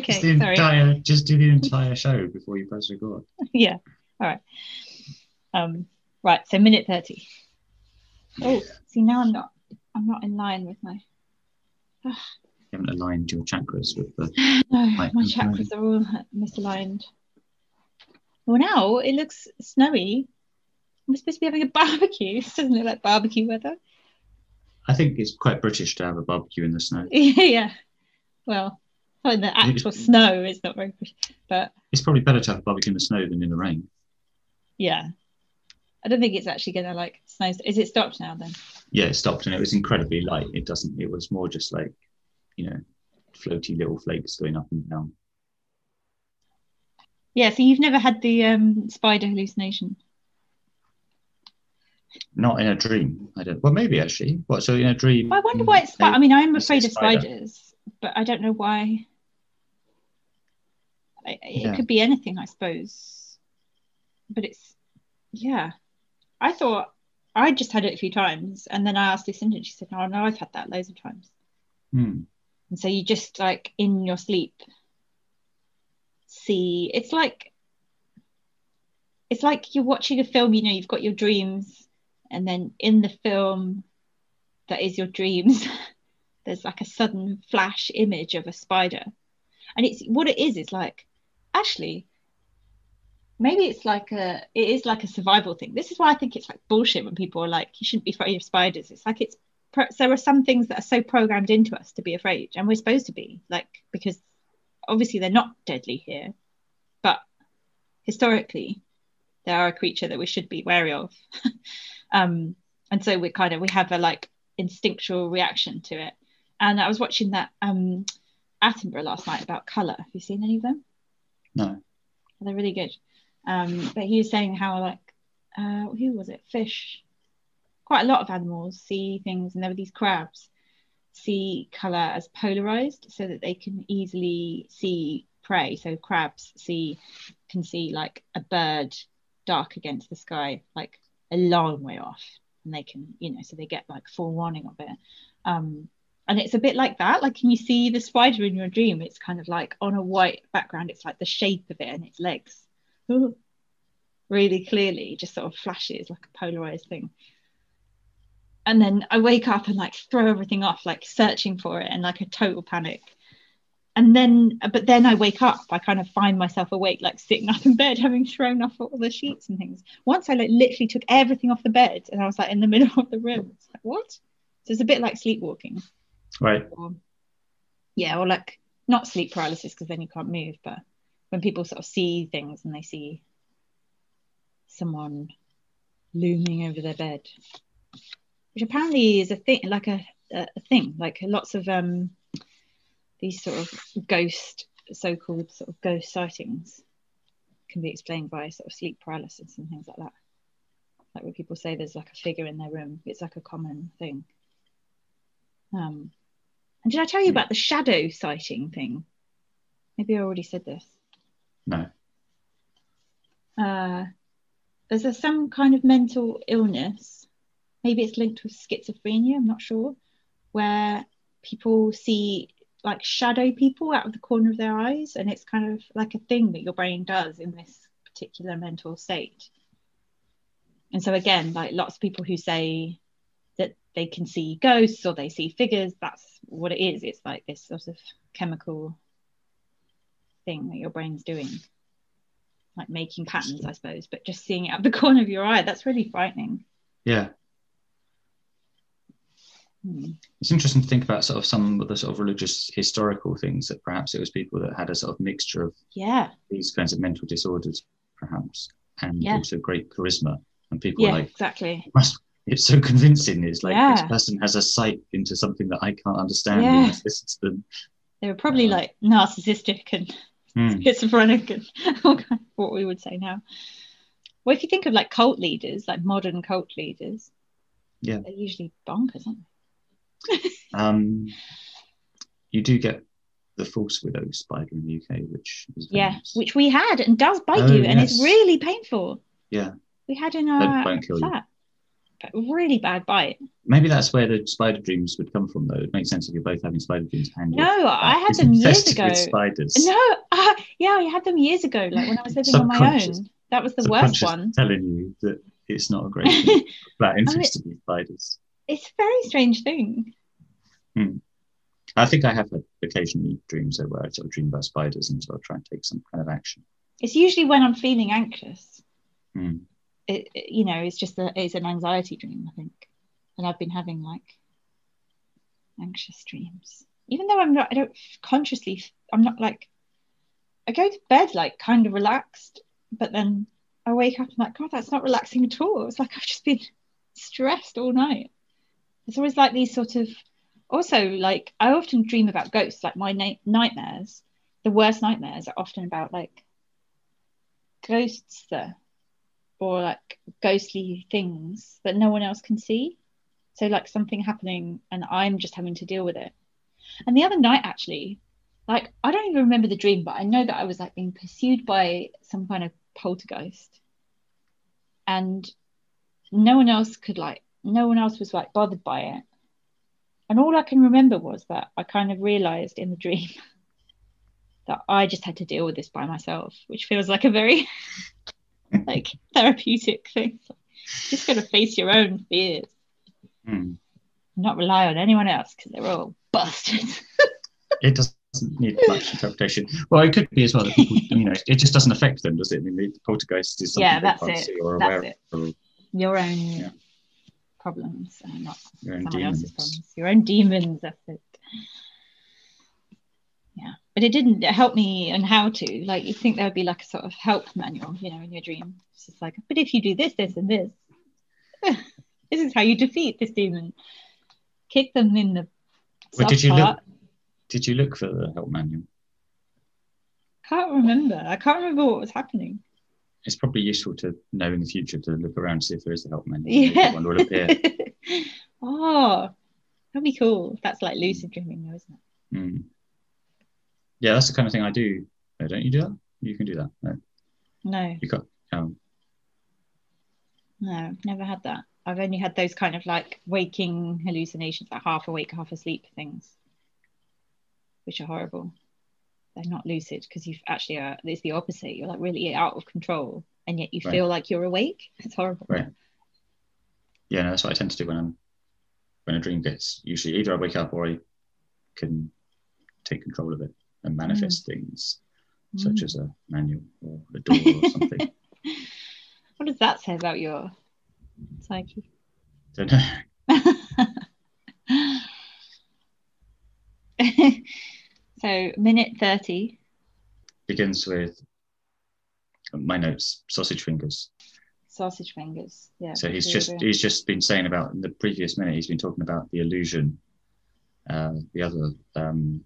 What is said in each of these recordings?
Okay, just the sorry. entire, just do the entire show before you press record. yeah. All right. Um. Right. So minute thirty. Oh, see now I'm not. I'm not in line with my. You haven't aligned your chakras with the. No, my chakras are all misaligned. Well, now it looks snowy. We're supposed to be having a barbecue. This doesn't look like barbecue weather. I think it's quite British to have a barbecue in the snow. yeah. Well, oh, the actual snow is not very pretty, but It's probably better to have a barbecue in the snow than in the rain. yeah. I don't think it's actually gonna like snow. Is it stopped now then? Yeah, it stopped and it was incredibly light. It doesn't. It was more just like, you know, floaty little flakes going up and down. Yeah. So you've never had the um, spider hallucination? Not in a dream. I don't. Well, maybe actually. What? So in a dream? I wonder why it's. I mean, I'm afraid of spider. spiders, but I don't know why. I, it Yeah. could be anything, I suppose. But it's, yeah. I thought I just had it a few times, and then I asked Lucinda, and she said, "No, no, I've had that loads of times." Hmm. And so you just like in your sleep see. It's like it's like you're watching a film. You know, you've got your dreams, and then in the film that is your dreams, there's like a sudden flash image of a spider, and it's what it is. Is like actually maybe it's like a it is like a survival thing. This is why I think it's like bullshit when people are like you shouldn't be afraid of spiders. It's like it's there are some things that are so programmed into us to be afraid, and we're supposed to be like because obviously they're not deadly here, but historically they are a creature that we should be wary of. um, and so we kind of we have a like instinctual reaction to it. And I was watching that um, Attenborough last night about color. Have you seen any of them? No. They're really good. Um, but he was saying how like uh, who was it? Fish. Quite a lot of animals see things, and there were these crabs see color as polarized, so that they can easily see prey. So crabs see can see like a bird dark against the sky, like a long way off, and they can you know so they get like full warning of it. Um, and it's a bit like that. Like, can you see the spider in your dream? It's kind of like on a white background. It's like the shape of it and its legs, really clearly, just sort of flashes like a polarized thing. And then I wake up and like throw everything off, like searching for it and like a total panic. And then, but then I wake up. I kind of find myself awake, like sitting up in bed, having thrown off all the sheets and things. Once I like literally took everything off the bed, and I was like in the middle of the room. It's like what? So it's a bit like sleepwalking Right. or yeah or like not sleep paralysis because then you can't move but when people sort of see things and they see someone looming over their bed which apparently is a thing like a, a, thing like lots of um these sort of ghost so-called sort of ghost sightings can be explained by sort of sleep paralysis and things like that like when people say there's like a figure in their room it's like a common thing um and did I tell you about the shadow sighting thing? Maybe I already said this. No. Uh, there's a, some kind of mental illness, maybe it's linked with schizophrenia, I'm not sure, where people see like shadow people out of the corner of their eyes, and it's kind of like a thing that your brain does in this particular mental state. And so, again, like lots of people who say that they can see ghosts or they see figures, that's what it is. It's like this sort of chemical thing that your brain's doing, like making patterns, I suppose, but just seeing it out the corner of your eye, that's really frightening. Yeah. Hmm. It's interesting to think about sort of some of the sort of religious historical things that perhaps it was people that had a sort of mixture of Yeah, these kinds of mental disorders, perhaps, and Yeah. also great charisma. And people yeah, like, exactly. must it's so convincing. It's like Yeah. this person has a sight into something that I can't understand. Yeah. Listen to them. They were probably Uh, like narcissistic and Hmm. schizophrenic and what we would say now. Well, if you think of like cult leaders, like modern cult leaders, Yeah. they're usually bonkers, aren't they? Um, you do get the false widow spider in the UK, which is? Yeah, famous. which we had and does bite Oh, you, and it's really painful. yeah, We had in our won't kill you. flat. Really bad bite. Maybe that's where the spider dreams would come from, though. It makes sense if you're both having spider dreams. And No, I had them years ago. Spiders. No, uh, yeah, I had them years ago, like when I was living on my own. That was the worst one. telling you that it's not a great thing. That infested with spiders. It's a very strange thing. I think I have occasionally dreams though, where I sort of dream about spiders and sort of try and take some kind of action. It's usually when I'm feeling anxious. Hmm. It, it- you know, it's just a, it's an anxiety dream, I think, and I've been having like anxious dreams, even though I'm not. I don't consciously. I'm not like. I go to bed like kind of relaxed, but then I wake up and like, God, that's not relaxing at all. It's like I've just been stressed all night. It's always like these sort of. Also, like I often dream about ghosts. Like my na- nightmares, the worst nightmares are often about like ghosts there or like ghostly things that no one else can see. So like something happening and I'm just having to deal with it. And the other night actually, like I don't even remember the dream, but I know that I was like being pursued by some kind of poltergeist. And no one else could like no one else was like bothered by it. And all I can remember was that I kind of realized in the dream that I just had to deal with this by myself, which feels like a very like therapeutic thing. Just got to face your own fears, Hmm. not rely on anyone else because they're all bastards. It doesn't need much interpretation. Well, it could be as well that people, you know, it just doesn't affect them, does it? I mean, the poltergeist is something Yeah, that's can't it. see or That's aware it. of. Your own Yeah. problems, and not Your own someone else's demons. problems. Your own demons. That's it. But it didn't help me on how to. Like, you think there would be like a sort of help manual, you know, in your dream. It's just like, but if you do this, this, and this, this is how you defeat this demon. Kick them in the. Well, did you part. look? Did you look for the help manual? Can't remember. I can't remember what was happening. It's probably useful to know in the future to look around and see if there is a help manual. Yeah. One will appear. oh, that'd be cool. That's like lucid dreaming, though, isn't it? Mm. Yeah, that's the kind of thing I do. No, don't you do that? You can do that. No, No, you got. Um, no, I've never had that. I've only had those kind of like waking hallucinations, like half awake, half asleep things, which are horrible. They're not lucid because you've actually uh, it's the opposite. You're like really out of control, and yet you Right. feel like you're awake. It's horrible. Right. yeah, no, that's what I tend to do when I'm when a dream gets. Usually, either I wake up or I can take control of it and manifest things, such Mm. as a manual or a door or something. What does that say about your psyche? Don't know. so minute 30 Begins with my notes: sausage fingers. sausage fingers yeah So he's just go. he's just been saying about in the previous minute he's been talking about the illusion, uh, the other um,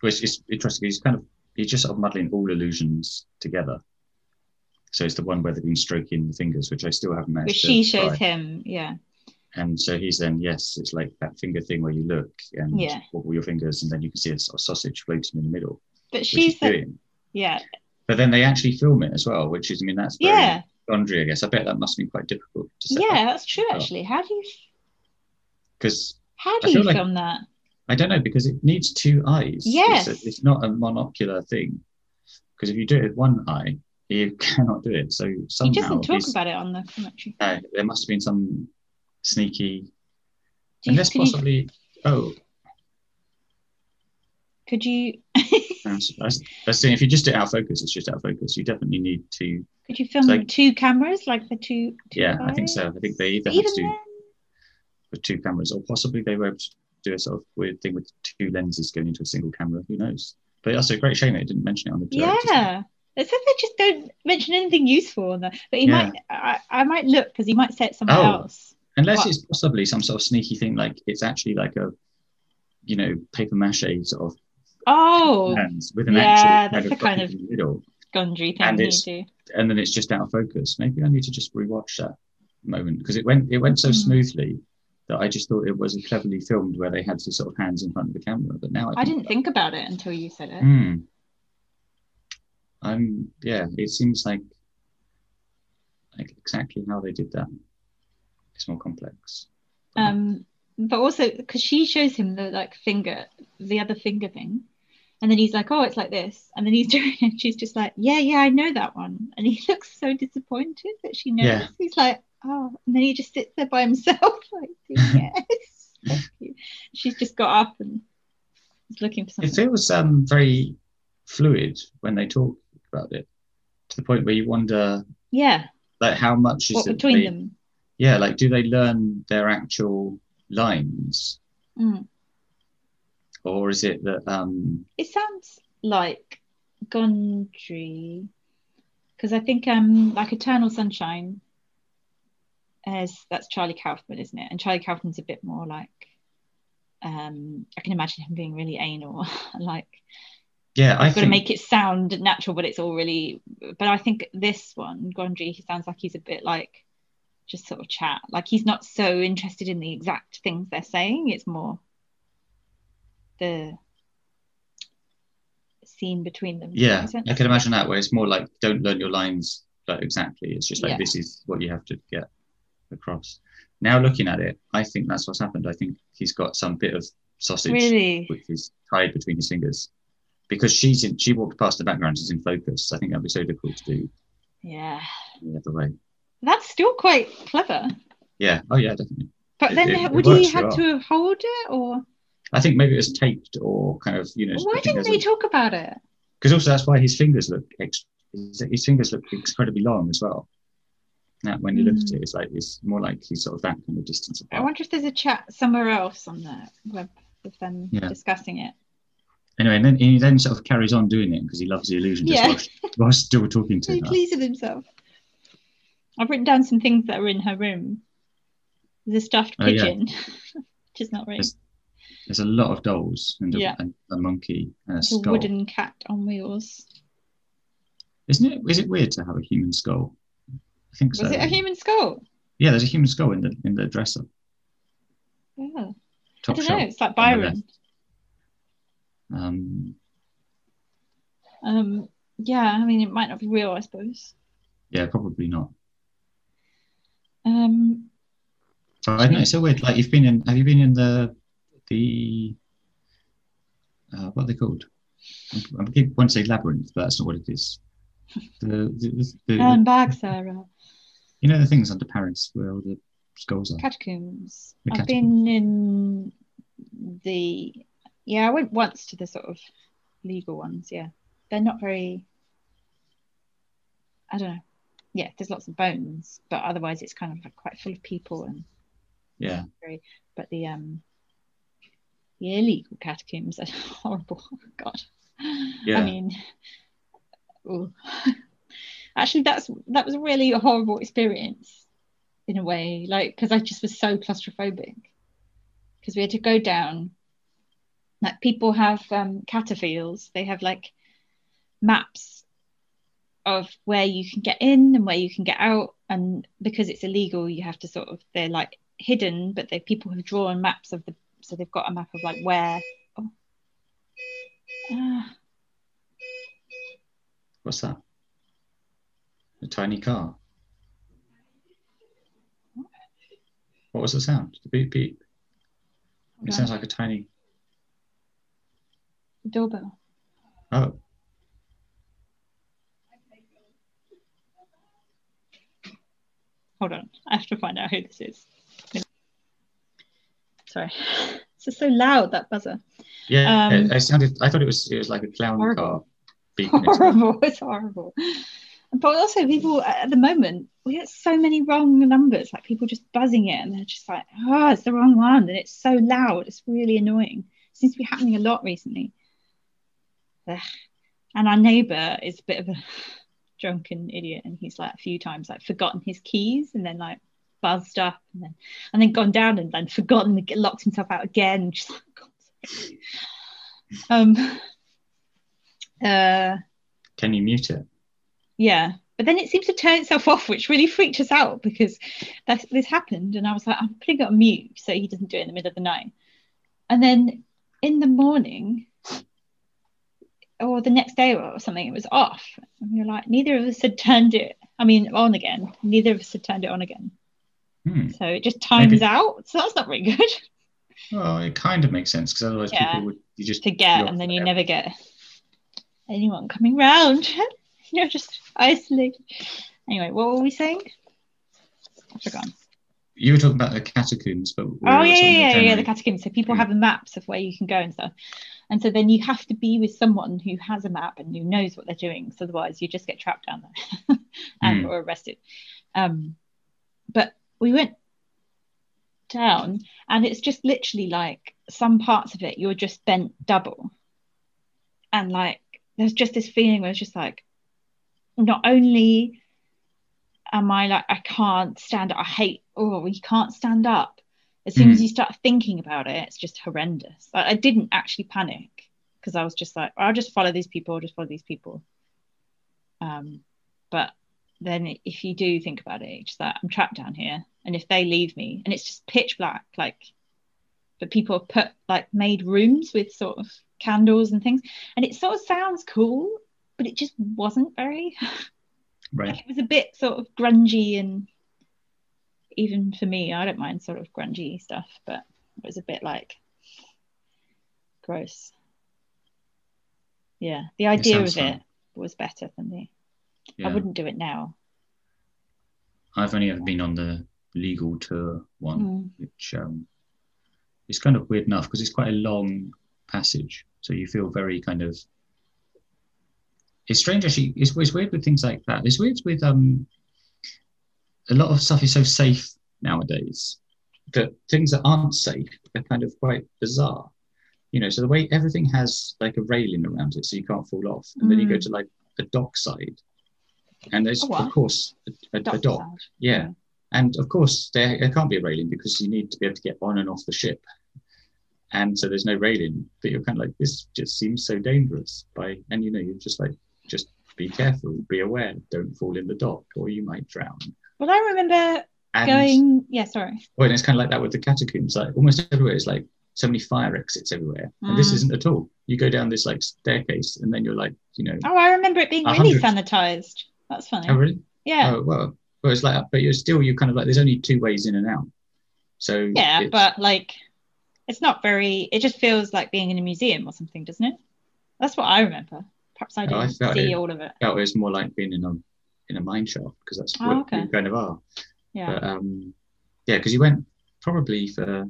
which is interesting. He's kind of he's just sort of muddling all illusions together. So it's the one where they've been stroking the fingers, which I still haven't managed which she shows try. him yeah And so he's then yes, it's like that finger thing where you look and Yeah. wobble your fingers, and then you can see a sort of sausage floating in the middle, but she's he's the, doing. yeah But then they actually film it as well, which is I mean that's very yeah Gondry, I guess. I bet that must be quite difficult yeah that's true actually how do you because how do you like- film that I don't know because it needs two eyes. Yes. It's, a- it's not a monocular thing. Because if you do it with one eye, you cannot do it. So somehow. he doesn't talk about it on the commentary no, there must have been some sneaky, you, unless could, you, possibly. Oh, could you that's, that's, that's the thing. If you just do out focus, it's just out focus. You definitely need to. could you film So- two cameras like the two, two Yeah, I think so. I think they either even have to do then with two cameras, or possibly they were do a sort of weird thing with two lenses going into a single camera. Who knows? But that's a great shame it didn't mention it on the. Yeah. It's like they just don't mention anything useful on that. But he Yeah. might, I, I might look because he might set it somewhere Oh. else. Unless What? it's possibly some sort of sneaky thing, like it's actually like a, you know, paper mache sort of Oh, hands with an yeah, actual that's the kind of- in the middle, Gondry And thing you it's- and then it's just out of focus. Maybe I need to just rewatch that moment because it went it went so Mm. smoothly that I just thought it was cleverly filmed where they had the sort of hands in front of the camera. But now I, I didn't think about it until you said it. Hmm. I'm yeah. It seems like like exactly how they did that. it's more complex. Um, but also because she shows him the like finger, the other finger thing, and then he's like, "Oh, it's like this," and then he's doing it. She's just like, "Yeah, yeah, I know that one," and he looks so disappointed that she knows. Yeah. He's like, "Oh," and then he just sits there by himself, like, "Yes." She's just got up and is looking for something. It feels um, very fluid when they talk about it, to the point where you wonder, Yeah, like, how much is what between they- them? Yeah, like, do they learn their actual lines, Mm. or is it that? Um, It sounds like Gondry, because I think um like Eternal Sunshine, as that's Charlie Kaufman, isn't it? And Charlie Kaufman's a bit more like, um, I can imagine him being really anal, like yeah, I've got to make it sound natural, but it's all really. But I think this one, Gondry, he sounds like he's a bit like just sort of chat, like he's not so interested in the exact things they're saying. It's more the scene between them. Yeah. I can imagine that where it's more like don't learn your lines like exactly. It's just like Yeah. this is what you have to get across. Now looking at it, I think that's what's happened. I think he's got some bit of sausage Really? which is tied between his fingers. Because she's in she walked past the background, she's in focus. I think that'd be so difficult to do Yeah. the other way. That's still quite clever. Yeah. Oh yeah, definitely. But It- then it- it would he have to hold it or I think maybe it was taped or kind of, you know, why didn't they talk about it? because also that's why his fingers look ex- his fingers look incredibly long as well. Now when you look at Mm. it, it's like it's more like he's sort of that kind of distance apart. I wonder if there's a chat somewhere else on the web with them Yeah. discussing it. Anyway, and then he then sort of carries on doing it because he loves the illusion just Yeah. whilst, whilst still talking to He her. pleased with himself. I've written down some things that are in her room. There's a stuffed Oh, yeah. pigeon, which is not really There's There's a lot of dolls and a, Yeah. and a monkey and a a wooden cat on wheels. Isn't it? Is it weird to have a human skull? I think so. Was it a human skull? Yeah, there's a human skull in the in the dresser. Yeah. I don't know. It's like Byron. Um, Um, yeah, I mean, it might not be real, I suppose. yeah, probably not. Um, I don't know. It's so weird. Like you've been in. Have you been in the the uh, what are they called? I keep want to say labyrinth, but that's not what it is. The, the, the, um, bag, Sarah. You know the things under Paris where all the skulls are. Catacombs. The I've been in the. Yeah, I went once to the sort of legal ones. Yeah, they're not very. I don't know. Yeah, there's lots of bones, but otherwise it's kind of like quite full of people and Yeah, Very, but the um the illegal catacombs are horrible. God. Yeah. I mean, ooh. actually, that's that was really a horrible experience in a way, like because I just was so claustrophobic because we had to go down. Like people have um, they have like maps of where you can get in and where you can get out, and because it's illegal, you have to sort of they're like hidden, but they people have drawn maps of the so they've got a map of like where. Oh. Ah. what's that? A tiny car. What was the sound? The beep beep. It sounds like a tiny. doorbell. Oh, Hold on, I have to find out who this is. Sorry, it's just so loud that buzzer. yeah. Um, it, it sounded. I thought it was. It was like a clown Horrible. car. Beeping. Horrible, it's horrible. But also, people at the moment we get so many wrong numbers, like people just buzzing it, and they're just like, "Oh, it's the wrong one," and it's so loud. It's really annoying. It seems to be happening a lot recently. Ugh. And our neighbour is a bit of a drunken idiot, and he's like a few times like forgotten his keys, and then like buzzed up, and then and then gone down and then forgotten, locked himself out again. Just like, sake. um. Uh. Can you mute it? Yeah, but then it seems to turn itself off, which really freaked us out because that, this happened, and I was like, I'm putting it on mute so he doesn't do it in the middle of the night. And then in the morning, or the next day or something, it was off, and we were like, neither of us had turned it. I mean, on again. Neither of us had turned it on again. Hmm. So it just times Maybe- out. So that's not very good Well, it kind of makes sense because otherwise Yeah. people would you just forget and then you never get anyone coming round. You're just isolated. Anyway, what were we saying? I've forgotten. You were talking about the catacombs, but Oh yeah, yeah, yeah, yeah, the catacombs. So people Mm. have maps of where you can go and stuff, and so then you have to be with someone who has a map and who knows what they're doing. So otherwise, you just get trapped down there and Mm. or arrested. Um, but we went down, and it's just literally like some parts of it you're just bent double, and like there's just this feeling where it's just like not only am I like I can't stand up. I hate oh you can't stand up. As soon as Mm. you start thinking about it, it's just horrendous. I, I didn't actually panic because I was just like I'll just follow these people. I'll just follow these people. Um, but then if you do think about it, it's that I'm trapped down here, and if they leave me, and it's just pitch black, like, but people have put like made rooms with sort of candles and things, and it sort of sounds cool, but it just wasn't very right. like it was a bit sort of grungy and even for me i don't mind sort of grungy stuff but it was a bit like gross yeah the idea of sounds it was better than the Yeah. i wouldn't do it now I've only ever been on the legal tour one, Mm. which um, is kind of weird enough because it's quite a long passage. So you feel very kind of. It's strange actually. It's, it's weird with things like that. It's weird with um. A lot of stuff is so safe nowadays that things that aren't safe are kind of quite bizarre. You know, so the way everything has like a railing around it, so you can't fall off, and then you go Mm. to like a dock side, and there's what? of course a, a, a Dock dock. Yeah. And of course, there, there can't be a railing because you need to be able to get on and off the ship. And so there's no railing, but you're kind of like, this just seems so dangerous. By And you know, you're just like, just be careful, be aware, don't fall in the dock or you might drown. well i remember And, going yeah sorry well, and it's kind of like that with the catacombs. Like almost everywhere is like so many fire exits everywhere. And this Mm. isn't at all. You go down this like staircase and then you're like, you know, oh i remember it being A really sanitized that's funny oh, really? yeah Oh, well, well, it's like, but you're still, you're kind of like, there's only two ways in and out. So yeah it's- but like it's not very it just feels like being in a museum or something doesn't it that's what i remember perhaps i I didn't felt see it. all of it felt it was more like being in a in a mine shaft because that's Oh, what okay. we kind of are. yeah But um, yeah, because you went probably for I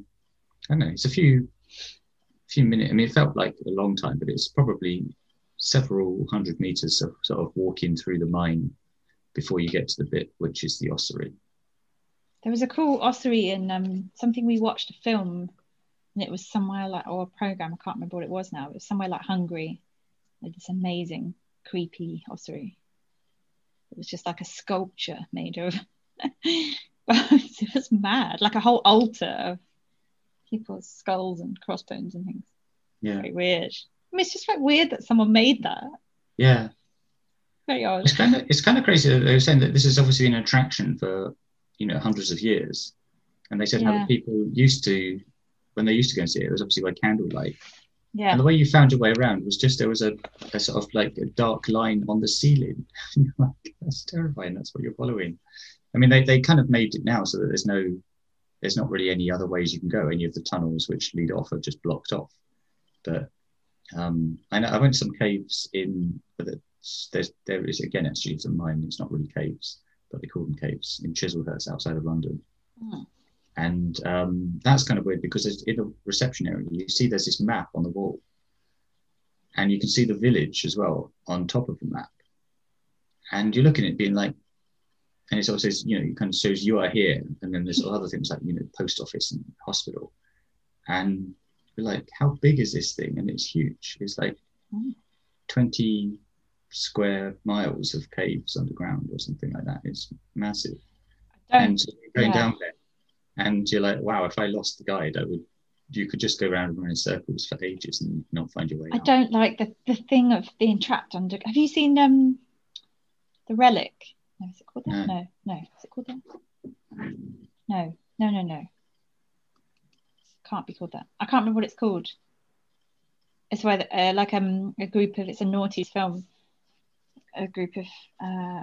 don't know, it's a few few minutes. I mean, it felt like a long time, but it's probably several hundred meters of sort of walking through the mine before you get to the bit which is the ossuary. There was a cool ossuary in um, something we watched a film, and it was somewhere like or a program. I can't remember what it was now. It was somewhere like Hungary. This amazing, creepy oh, ossuary. It was just like a sculpture made of. it was mad, like a whole altar of people's skulls and crossbones and things. Yeah, Very weird. I mean, it's just like weird that someone made that. yeah. Very odd. It's kind of it's kind of crazy that they were saying that this is obviously an attraction for you know hundreds of years, and they said how the people used to when they used to go and see it, it was obviously by candlelight. Yeah. And the way you found your way around was just there was a, a sort of like a dark line on the ceiling. Like, that's terrifying. That's what you're following. I mean, they, they kind of made it now so that there's no, there's not really any other ways you can go. Any of the tunnels which lead off are just blocked off. But um, I know I went to some caves in, but it's- there's there is again actually it's a mine. It's not really caves, but they call them caves in Chislehurst outside of London. Hmm. And um, that's kind of weird because in the reception area, you see there's this map on the wall. And you can see the village as well on top of the map. And you're looking at it being like, and it sort of says, you know, it kind of shows you are here. And then there's other things like, you know, post office and hospital. And you're like, how big is this thing? And it's huge. It's like Mm. 20 square miles of caves underground or something like that. It's massive Don't and so you're going yeah. down there and you're like wow if i lost the guide i would you could just go around and run in circles for ages and not find your way I out. don't like the, the thing of being trapped under. Have you seen um the relic? No, is it called that? No. No, no. Is it called that? No, no, no, no. Can't be called that. I can't remember what it's called. It's where uh, like um a group of it's a noughties film. A group of uh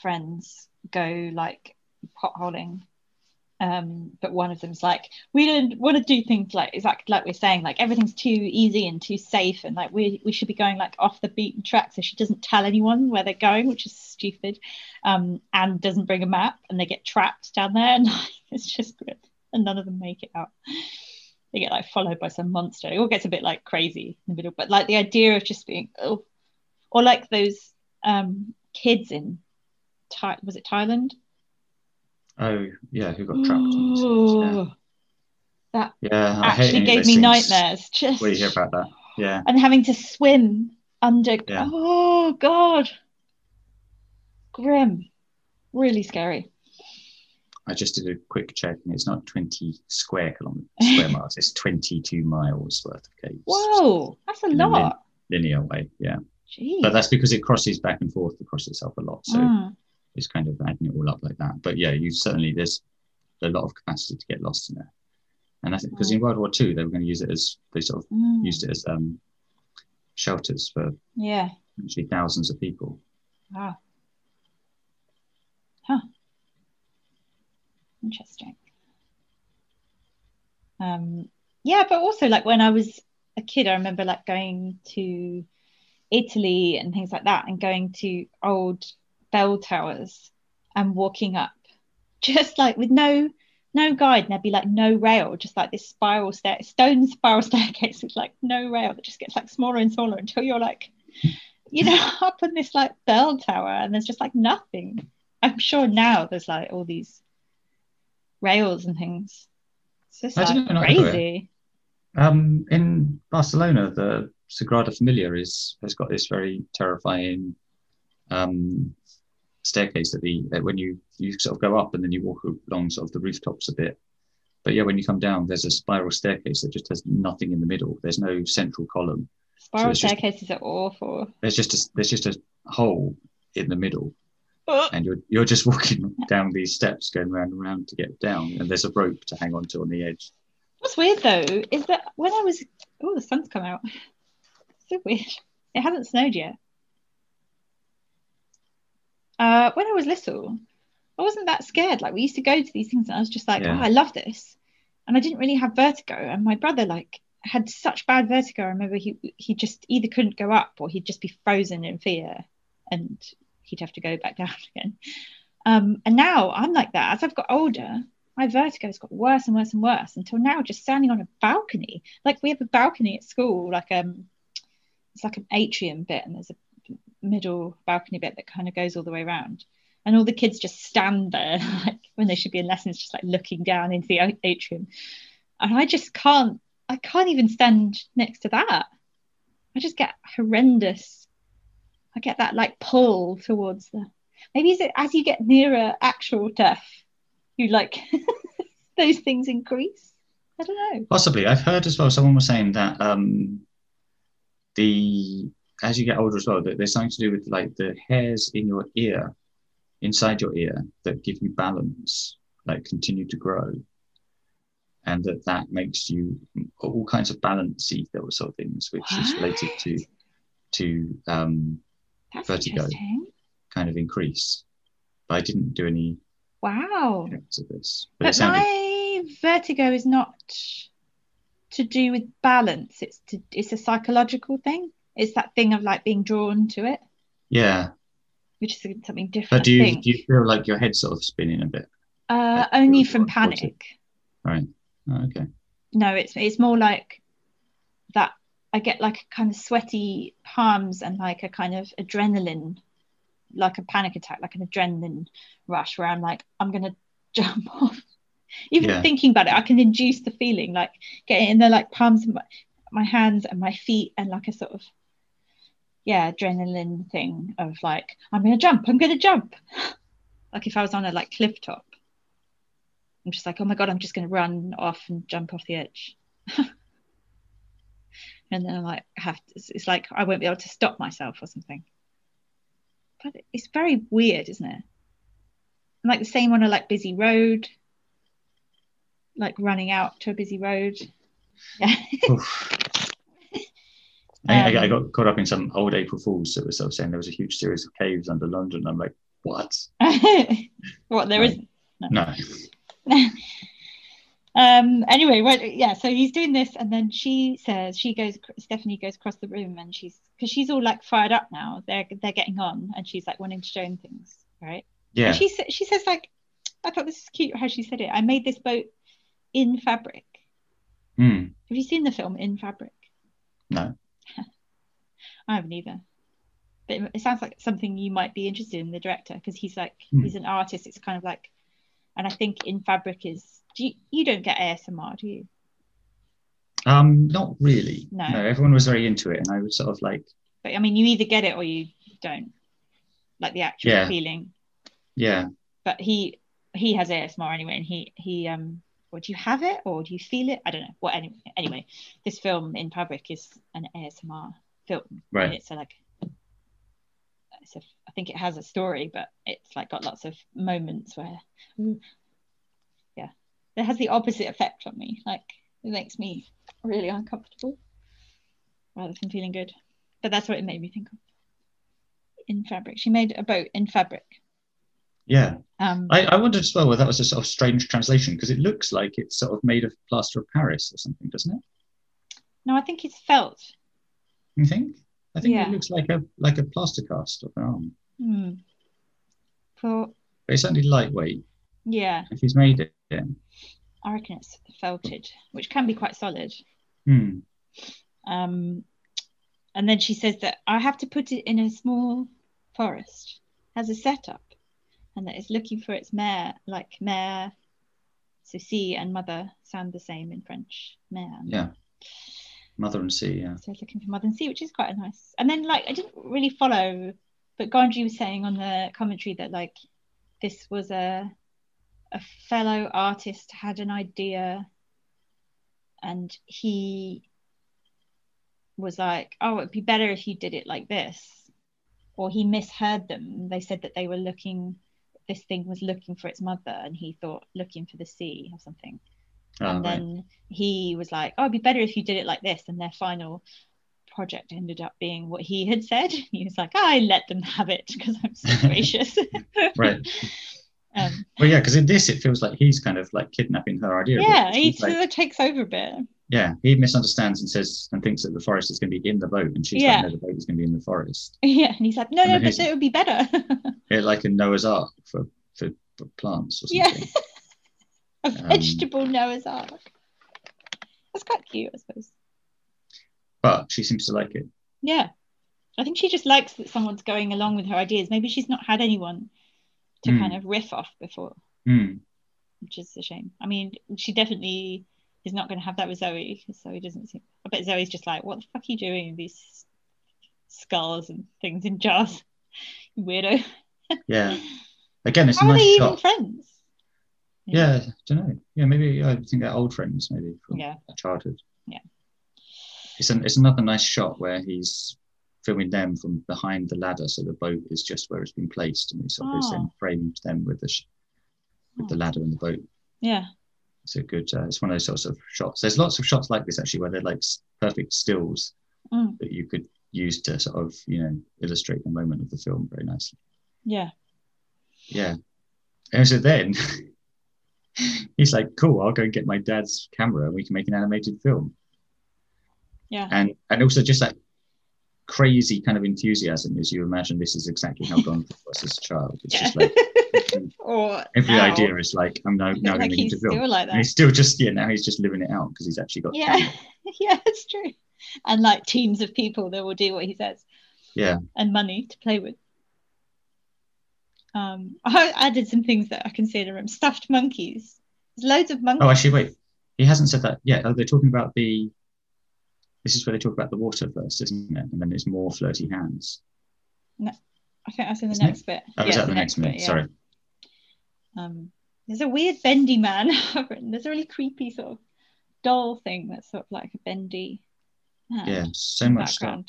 friends go like potholing Um, but one of them's like, we don't want to do things like exactly like we're saying, like everything's too easy and too safe, and like we we should be going like off the beaten track. So she doesn't tell anyone where they're going, which is stupid, um, and doesn't bring a map, and they get trapped down there, and like, it's just grim, and none of them make it out. They get like followed by some monster. It all gets a bit like crazy in the middle, but like the idea of just being, oh, or like those um, kids in, was it Thailand? Oh yeah, who got trapped? Ooh, yeah, That yeah. Actually gave me nightmares. Just Where you hear about that? Yeah, and having to swim under. Yeah. Oh god, grim, really scary. I just did a quick check, and it's not 20 square kilometers, square miles. It's 22 miles worth of caves. Whoa, that's a In a lin- lot. Linear way, yeah. Jeez. But that's because it crosses back and forth across itself a lot. So Mm. It's kind of adding it all up like that. But yeah, you certainly there's a lot of capacity to get lost in there. And I think because in World War II they were going to use it as they sort of Mm. used it as um, shelters for Yeah. actually thousands of people. Wow. Huh. Interesting. Um, yeah, but also like when I was a kid, I remember like going to Italy and things like that, and going to old bell towers and walking up, just like with no no guide, and there'd be like no rail, just like this spiral stair, stone spiral staircase with like no rail that just gets like smaller and smaller until you're like, you know, up on this like bell tower, and there's just like nothing. I'm sure now there's like all these rails and things. It's just like crazy. Um, in Barcelona, the Sagrada Familia is has got this very terrifying um, staircase that the that when you you sort of go up and then you walk along sort of the rooftops a bit. But yeah, when you come down, there's a spiral staircase that just has nothing in the middle. There's no central column. Spiral just- staircases are awful. There's just a, there's just a hole in the middle, and you're you're just walking down these steps, going round and round to get down, and there's a rope to hang onto on the edge. What's weird though is that when I was oh the sun's come out. So weird. It hasn't snowed yet. Uh, when I was little, I wasn't that scared. Like we used to go to these things, and I was just like, Yeah. "Oh, I love this," and I didn't really have vertigo. And my brother like had such bad vertigo. I remember he he just either couldn't go up or he'd just be frozen in fear, and he'd have to go back down again. Um, and now I'm like that. As I've got older, my vertigo's got worse and worse and worse until now just standing on a balcony. Like we have a balcony at school, like um it's like an atrium bit and there's a middle balcony bit that kind of goes all the way around. And all the kids just stand there like when they should be in lessons, just like looking down into the atrium. And I just can't I can't even stand next to that. I just get horrendous. I get that like pull towards the maybe is it as you get nearer actual death, you like those things increase. I don't know. Possibly. I've heard as well, someone was saying that um, the as you get older as well, there's something to do with like the hairs in your ear, inside your ear, that give you balance, like continue to grow. And that that makes you all kinds of balancey those sort of things, which is related to to um, That's Vertigo. kind of increase. But I didn't do any Wow. checks of this. But, But sounded my vertigo is not to do with balance. It's to it's a psychological thing. It's that thing of like being drawn to it, yeah. which is something different. But do you do you feel like your head sort of spinning a bit? uh, like only from drawn towards it? panic. Oh, okay. No, it's it's more like that. I get like a kind of sweaty palms and like a kind of adrenaline, like a panic attack, like an adrenaline rush where I'm like, I'm gonna jump off. Even Yeah. thinking about it, I can induce the feeling like getting in the like palms of my, my hands and my feet and like a sort of yeah adrenaline thing of like I'm gonna jump, I'm gonna jump. like if I was on a like cliff top, I'm just like, oh my god, I'm just gonna run off and jump off the edge. and then I'm like, have to, it's like I won't be able to stop myself or something. But it's very weird, isn't it? And like the same on a like busy road, like running out to a busy road. Yeah. I, I- I Um, got caught up in some old April Fools that was sort of saying there was a huge series of caves under London. I'm like, what? what there Right. isn't. No. um. Anyway, well, yeah. So he's doing this, and then she says she goes. Stephanie goes across the room, and she's because she's all like fired up now. They're they're getting on, and she's like wanting to show him things, right? Yeah. And she she says like, I thought this is cute how she said it. I made this boat in fabric. Hmm. Have you seen the film In Fabric? No. I haven't either. But it, sounds like something you might be interested in the director because he's like Hmm. he's an artist. It's kind of like, and I think In Fabric is. Do you, you don't get ASMR, do you? Um, not really. No. everyone was very into it, and I was sort of like, But I mean, you either get it or you don't. Like the actual Yeah. feeling. yeah, But he he has ASMR anyway, and he he um. Or do you have it, or do you feel it? I don't know. What anyway? Anyway, this film in Fabric is an ASMR film. and right. it's a, like it's a, I think it has a story, but it's like got lots of moments where, yeah, it has the opposite effect on me. Like it makes me really uncomfortable rather than feeling good. But that's what it made me think of. In fabric, she made a boat in fabric. Yeah, Um, I, I wondered as well whether that was a sort of strange translation because it looks like it's sort of made of plaster of Paris or something, doesn't it? no, I think it's felt. You think? I think Yeah. it looks like a like a plaster cast of an arm. For but it's only lightweight. yeah, If he's made it, yeah. I reckon it's felted, which can be quite solid. Hmm. Um, and then she says that I have to put it in a small forest, has a setup, and that it's looking for its mare, like mare. So see and mother sound the same in French. Mare. Yeah. Mother and Sea, yeah. So looking for mother and sea, which is quite a nice. And then like I didn't really follow, but Gondry was saying on the commentary that like this was a a fellow artist had an idea and he was like, Oh, it'd be better if you did it like this. Or he misheard them. They said that they were looking this thing was looking for its mother and he thought looking for the sea or something Oh, and right. then he was like, "Oh, it'd be better if you did it like this." And their final project ended up being what he had said. He was like, "I let them have it because I'm so gracious." Right. um, Well, yeah, because in this it feels like he's kind of like kidnapping her idea. yeah, he like- of takes over a bit. yeah, he misunderstands and says and thinks that the forest is going to be in the boat, and she's Yeah. like, no, the boat is going to be in the forest. Yeah, and he's like, "No, And no, but it would be better." Yeah, like a Noah's Ark for, for, for plants or something. Yeah. A Um, vegetable Noah's Ark. That's quite cute, I suppose. But she seems to like it. Yeah, I think she just likes that someone's going along with her ideas. Maybe she's not had anyone to Hmm. kind of riff off before. Hmm. which is a shame. I mean, she definitely is not going to have that with Zoe because Zoe doesn't seem. I bet Zoe's just like, what the fuck are you doing with these skulls and things in jars? You weirdo. Yeah. Again, it's How a are they shot. even friends? Yeah, I don't know. Yeah, maybe I think they're old friends, maybe from Yeah. childhood. Yeah. It's an, it's another nice shot where he's filming them from behind the ladder, so the boat is just where it's been placed, and he sort of then Oh. framed them with the sh- with the Oh. ladder and the boat. Yeah. It's a good. Uh, it's one of those sorts of shots. There's lots of shots like this actually, where they're like perfect stills Mm. that you could use to sort of you know illustrate the moment of the film very nicely. Yeah. Yeah. And so then he's like, cool, I'll go and get my dad's camera and we can make an animated film. Yeah. And and also just that crazy kind of enthusiasm as you imagine this is exactly how Gondry was as a child. It's Yeah. just like or every now. idea is like, I'm now, now like going to he's to film. still like And he's still just, yeah, now he's just living it out because he's actually got Yeah. yeah, it's true. And like teams of people that will do what he says. Yeah. And money to play with. Um, I added some things that I consider um, stuffed monkeys. There's loads of monkeys. Oh, actually, wait. He hasn't said that yet. Oh, they're talking about the. This is where they talk about the water first, isn't it? And then it's more flirty hands. No, I think that's in the Isn't it? next bit. Oh, is that the next minute? bit, yeah. Sorry. Um, there's a weird bendy man. There's a really creepy sort of doll thing that's sort of like a bendy. man Yeah, so much stuff.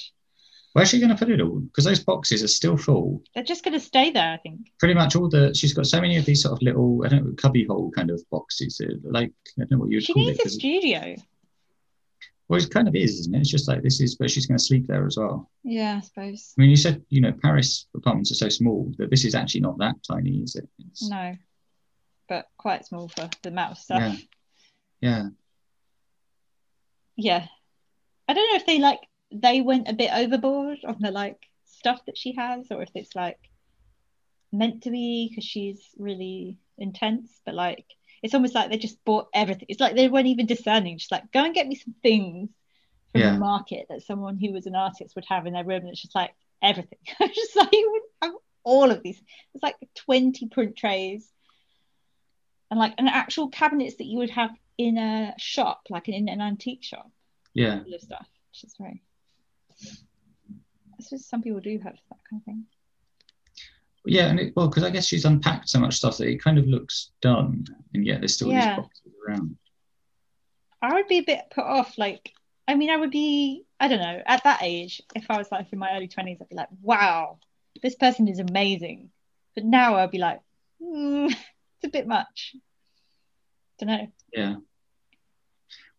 Where's she going to put it all? Because those boxes are still full. They're just going to stay there, I think. Pretty much all the. She's got so many of these sort of little, I don't know, cubby hole kind of boxes. Like I don't know what you'd She needs it. a studio. well, it kind of is, isn't it? It's just like this is but she's going to sleep there as well. Yeah, I suppose. I mean, you said you know Paris apartments are so small that this is actually not that tiny, is it? It's, No, but quite small for the amount of stuff. Yeah. Yeah. yeah i don't know if they like they went a bit overboard on the like stuff that she has or if it's like meant to be because she's really intense but like it's almost like they just bought everything. It's like they weren't even discerning. Just like go and get me some things from Yeah. the market that someone who was an artist would have in their room. And it's just like everything. Just like you would have all of these. It's like 20 print trays and like an actual cabinets that you would have in a shop like in an antique shop. Yeah. of stuff. Which is very it's just some people do have that kind of thing Yeah. And it, well, because I guess she's unpacked so much stuff that it kind of looks done, and yet there's still Yeah. these boxes around. I would be a bit put off. Like, I mean, I would be, I don't know, at that age, if I was like in my early 20s, I'd be like, wow, this person is amazing. But now I'd be like, mm, it's a bit much. Don't know. Yeah.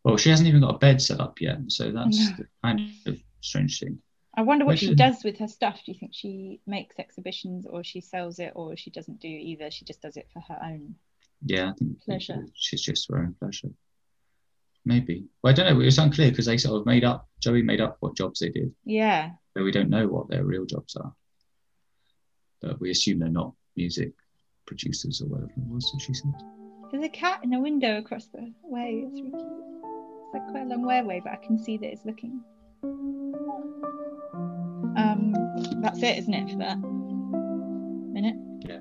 Well, she hasn't even got a bed set up yet, so that's No. the kind of strange thing. I wonder what she does with her stuff. Do you think she makes exhibitions or she sells it or she doesn't do either? She just does it for her own. Yeah, I think Pleasure. she's just for her own pleasure. Maybe. Well, I don't know. It was unclear because they sort of made up. Joey made up what jobs they did, Yeah. but we don't know what their real jobs are. But we assume they're not music producers or whatever it was that she said. There's a cat in a window across the way. It's really cute. It's like quite a long way away, but I can see that it's looking. Um, that's it, isn't it, for that minute? Yeah.